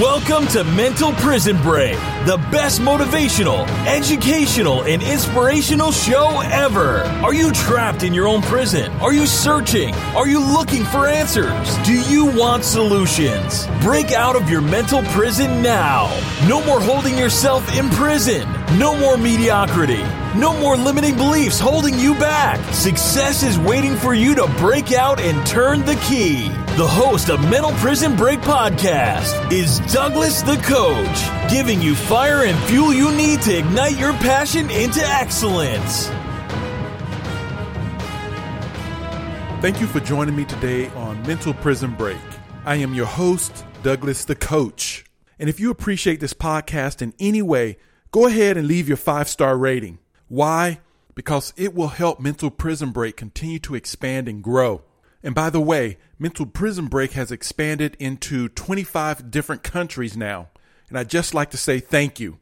Welcome to Mental Prison Break, the best motivational, educational, and inspirational show ever. Are you trapped in your own prison? Are you searching? Are you looking for answers? Do you want solutions? Break out of your mental prison now. No more holding yourself in prison. No more mediocrity. No more limiting beliefs holding you back. Success is waiting for you to break out and turn the key. The host of Mental Prison Break podcast is Douglas the Coach, giving you fire and fuel you need to ignite your passion into excellence. Thank you for joining me today on Mental Prison Break. I am your host, Douglas the Coach. And if you appreciate this podcast in any way, go ahead and leave your five star rating. Why? Because it will help Mental Prison Break continue to expand and grow. And by the way, Mental Prison Break has expanded into 25 different countries now. And I'd just like to say thank you.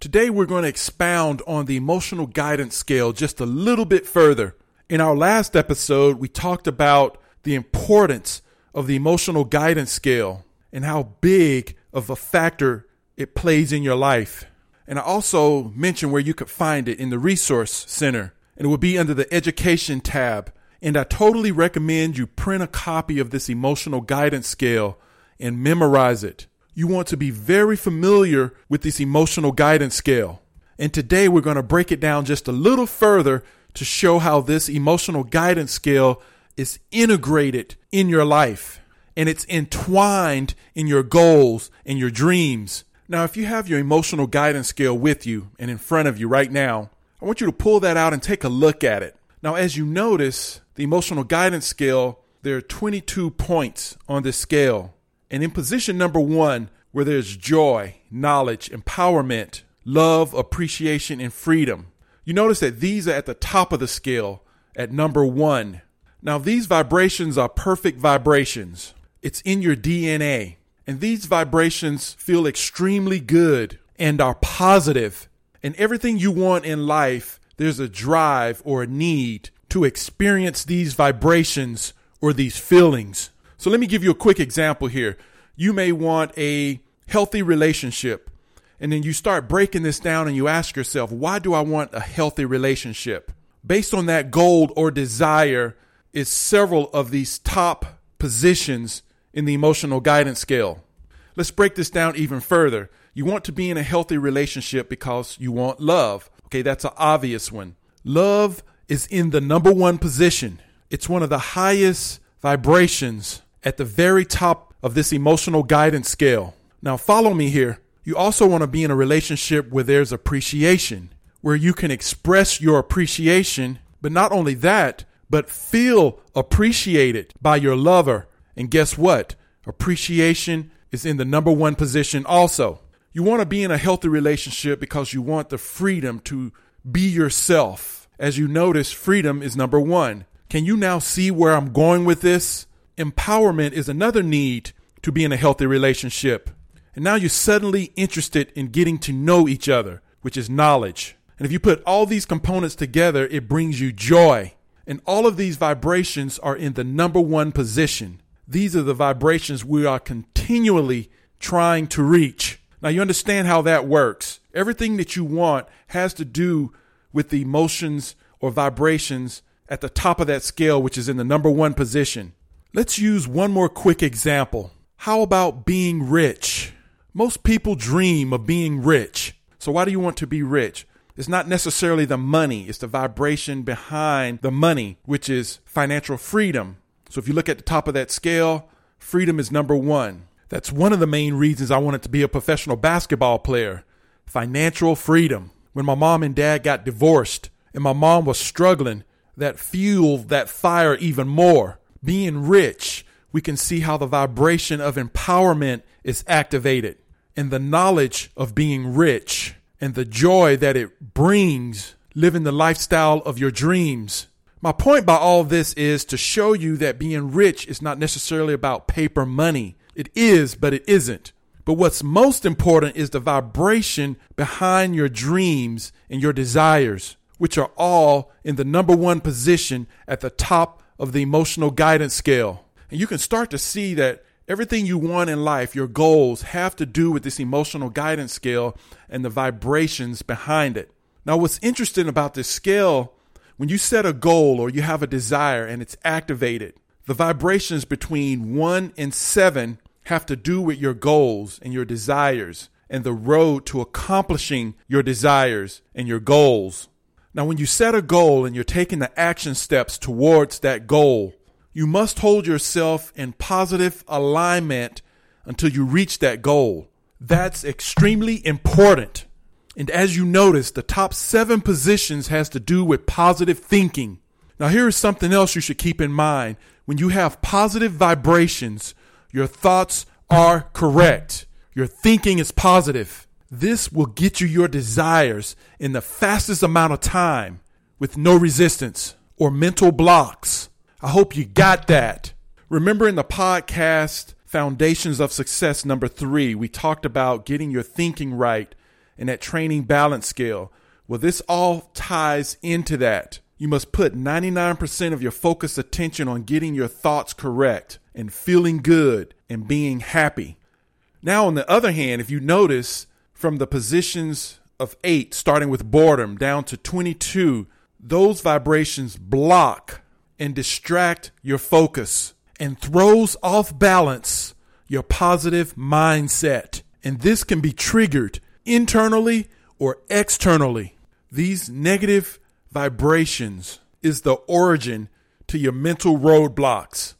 Today, we're going to expound on the emotional guidance scale just a little bit further. In our last episode, we talked about the importance of the emotional guidance scale and how big of a factor it plays in your life. And I also mentioned where you could find it in the Resource Center, and it will be under the Education tab. And I totally recommend you print a copy of this emotional guidance scale and memorize it. You want to be very familiar with this emotional guidance scale. And today we're going to break it down just a little further to show how this emotional guidance scale is integrated in your life and it's entwined in your goals and your dreams. Now, if you have your emotional guidance scale with you and in front of you right now, I want you to pull that out and take a look at it. Now, as you notice, the emotional guidance scale, there are 22 points on this scale. And in position number one, where there's joy, knowledge, empowerment, love, appreciation, and freedom, you notice that these are at the top of the scale at number one. Now, these vibrations are perfect vibrations. It's in your DNA. And these vibrations feel extremely good and are positive. And everything you want in life, there's a drive or a need to experience these vibrations or these feelings. So let me give you a quick example here. You may want a healthy relationship. And then you start breaking this down and you ask yourself, why do I want a healthy relationship? Based on that goal or desire is several of these top positions in the emotional guidance scale. Let's break this down even further. You want to be in a healthy relationship because you want love. Okay, that's an obvious one. Love is in the number one position. It's one of the highest vibrations at the very top of this emotional guidance scale. Now, follow me here. You also want to be in a relationship where there's appreciation, where you can express your appreciation, but not only that, but feel appreciated by your lover. And guess what? Appreciation is in the number one position also. You want to be in a healthy relationship because you want the freedom to be yourself. As you notice, freedom is number one. Can you now see where I'm going with this? Empowerment is another need to be in a healthy relationship. And now you're suddenly interested in getting to know each other, which is knowledge. And if you put all these components together, it brings you joy. And all of these vibrations are in the number one position. These are the vibrations we are continually trying to reach. Now, you understand how that works. Everything that you want has to do with the emotions or vibrations at the top of that scale, which is in the number one position. Let's use one more quick example. How about being rich? Most people dream of being rich. So, why do you want to be rich? It's not necessarily the money, it's the vibration behind the money, which is financial freedom. So, if you look at the top of that scale, freedom is number one. That's one of the main reasons I wanted to be a professional basketball player financial freedom. When my mom and dad got divorced and my mom was struggling, that fueled that fire even more. Being rich, we can see how the vibration of empowerment is activated and the knowledge of being rich and the joy that it brings living the lifestyle of your dreams. My point by all this is to show you that being rich is not necessarily about paper money. It is, but it isn't. But what's most important is the vibration behind your dreams and your desires, which are all in the number one position at the top of the emotional guidance scale. And you can start to see that Everything you want in life, your goals, have to do with this emotional guidance scale and the vibrations behind it. Now, what's interesting about this scale, when you set a goal or you have a desire and it's activated, the vibrations between one and seven have to do with your goals and your desires and the road to accomplishing your desires and your goals. Now, when you set a goal and you're taking the action steps towards that goal, you must hold yourself in positive alignment until you reach that goal. That's extremely important. And as you notice, the top seven positions has to do with positive thinking. Now, here is something else you should keep in mind. When you have positive vibrations, your thoughts are correct. Your thinking is positive. This will get you your desires in the fastest amount of time with no resistance or mental blocks. I hope you got that. Remember in the podcast Foundations of Success number three, we talked about getting your thinking right and that training balance scale. Well, this all ties into that. You must put 99% of your focused attention on getting your thoughts correct and feeling good and being happy. Now, on the other hand, if you notice from the positions of eight, starting with boredom down to 22, those vibrations block and distract your focus and throws off balance your positive mindset. And this can be triggered internally or externally. These negative vibrations is the origin to your mental roadblocks.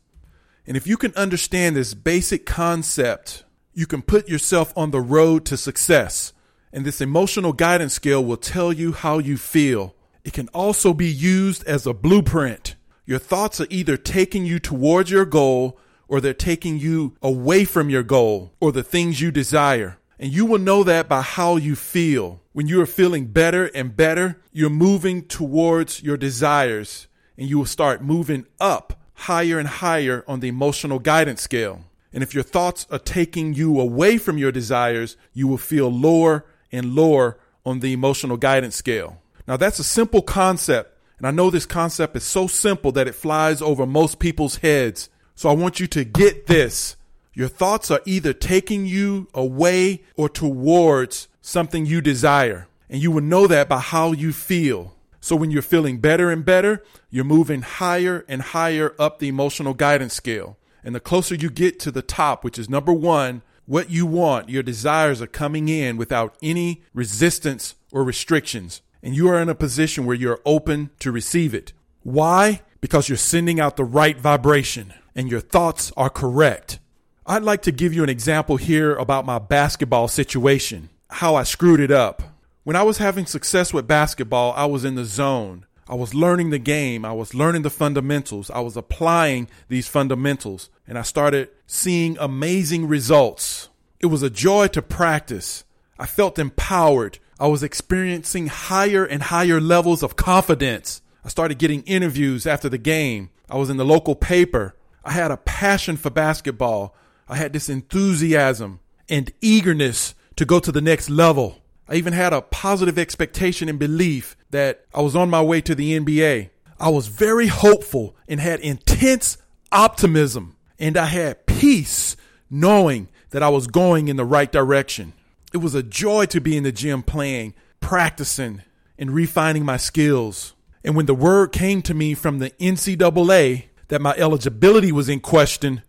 And if you can understand this basic concept, you can put yourself on the road to success. And this emotional guidance scale will tell you how you feel. It can also be used as a blueprint your thoughts are either taking you towards your goal or they're taking you away from your goal or the things you desire. And you will know that by how you feel. When you are feeling better and better, you're moving towards your desires and you will start moving up higher and higher on the emotional guidance scale. And if your thoughts are taking you away from your desires, you will feel lower and lower on the emotional guidance scale. Now, that's a simple concept and I know this concept is so simple that it flies over most people's heads. So I want you to get this. Your thoughts are either taking you away or towards something you desire. And you will know that by how you feel. So when you're feeling better and better, you're moving higher and higher up the emotional guidance scale. And the closer you get to the top, which is number one, what you want, your desires are coming in without any resistance or restrictions and you are in a position where you're open to receive it. Why? Because you're sending out the right vibration and your thoughts are correct. I'd like to give you an example here about my basketball situation, how I screwed it up. When I was having success with basketball, I was in the zone. I was learning the game. I was learning the fundamentals. I was applying these fundamentals and I started seeing amazing results. It was a joy to practice. I felt empowered I was experiencing higher and higher levels of confidence. I started getting interviews after the game. I was in the local paper. I had a passion for basketball. I had this enthusiasm and eagerness to go to the next level. I even had a positive expectation and belief that I was on my way to the NBA. I was very hopeful and had intense optimism, and I had peace knowing that I was going in the right direction. It was a joy to be in the gym playing, practicing, and refining my skills. And when the word came to me from the NCAA that my eligibility was in question,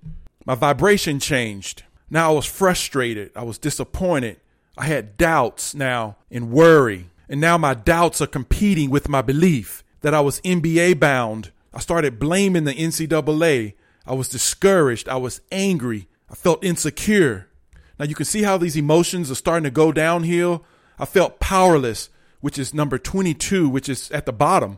my vibration changed. Now I was frustrated. I was disappointed. I had doubts now and worry. And now my doubts are competing with my belief that I was NBA bound. I started blaming the NCAA. I was discouraged. I was angry. I felt insecure. Now you can see how these emotions are starting to go downhill. I felt powerless, which is number 22, which is at the bottom.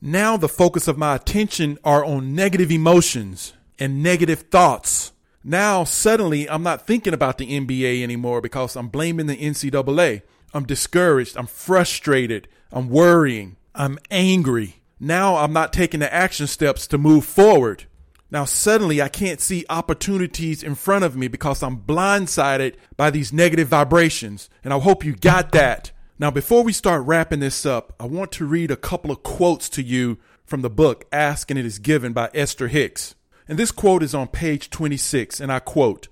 Now the focus of my attention are on negative emotions and negative thoughts. Now suddenly I'm not thinking about the NBA anymore because I'm blaming the NCAA. I'm discouraged. I'm frustrated. I'm worrying. I'm angry. Now I'm not taking the action steps to move forward. Now, suddenly I can't see opportunities in front of me because I'm blindsided by these negative vibrations. And I hope you got that. Now, before we start wrapping this up, I want to read a couple of quotes to you from the book Ask and It Is Given by Esther Hicks. And this quote is on page 26, and I quote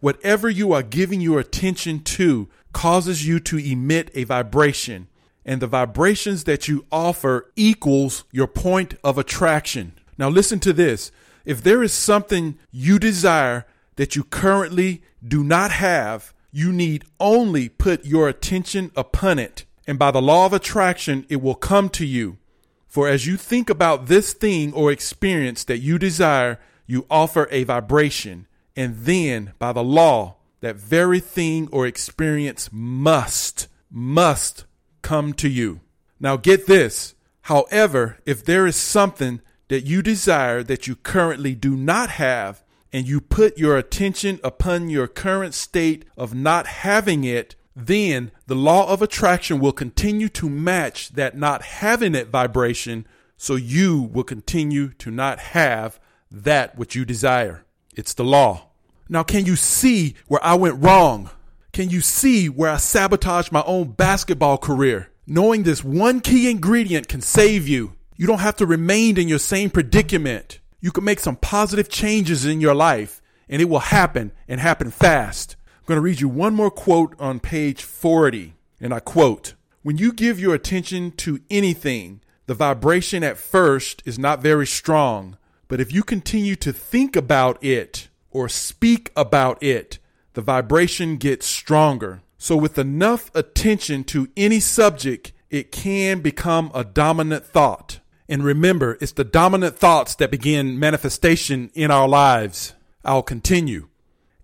Whatever you are giving your attention to causes you to emit a vibration, and the vibrations that you offer equals your point of attraction. Now, listen to this. If there is something you desire that you currently do not have, you need only put your attention upon it, and by the law of attraction, it will come to you. For as you think about this thing or experience that you desire, you offer a vibration, and then by the law, that very thing or experience must, must come to you. Now get this. However, if there is something that you desire that you currently do not have, and you put your attention upon your current state of not having it, then the law of attraction will continue to match that not having it vibration, so you will continue to not have that which you desire. It's the law. Now, can you see where I went wrong? Can you see where I sabotaged my own basketball career? Knowing this one key ingredient can save you. You don't have to remain in your same predicament. You can make some positive changes in your life and it will happen and happen fast. I'm going to read you one more quote on page 40. And I quote When you give your attention to anything, the vibration at first is not very strong. But if you continue to think about it or speak about it, the vibration gets stronger. So, with enough attention to any subject, it can become a dominant thought. And remember, it's the dominant thoughts that begin manifestation in our lives. I'll continue.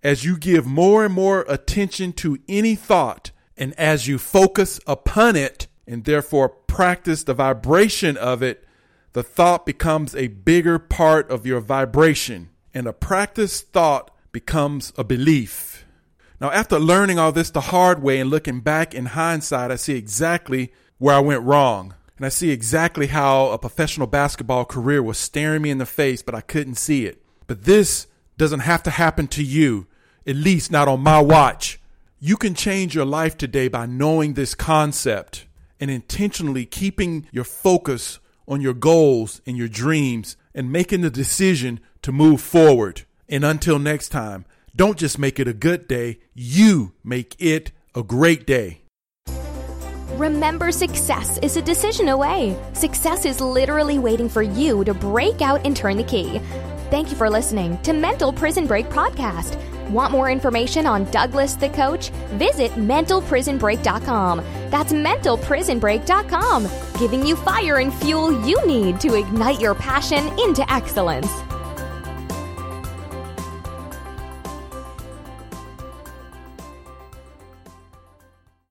As you give more and more attention to any thought, and as you focus upon it, and therefore practice the vibration of it, the thought becomes a bigger part of your vibration, and a practiced thought becomes a belief. Now, after learning all this the hard way and looking back in hindsight, I see exactly where I went wrong. And I see exactly how a professional basketball career was staring me in the face, but I couldn't see it. But this doesn't have to happen to you, at least not on my watch. You can change your life today by knowing this concept and intentionally keeping your focus on your goals and your dreams and making the decision to move forward. And until next time, don't just make it a good day, you make it a great day. Remember, success is a decision away. Success is literally waiting for you to break out and turn the key. Thank you for listening to Mental Prison Break Podcast. Want more information on Douglas the Coach? Visit mentalprisonbreak.com. That's mentalprisonbreak.com, giving you fire and fuel you need to ignite your passion into excellence.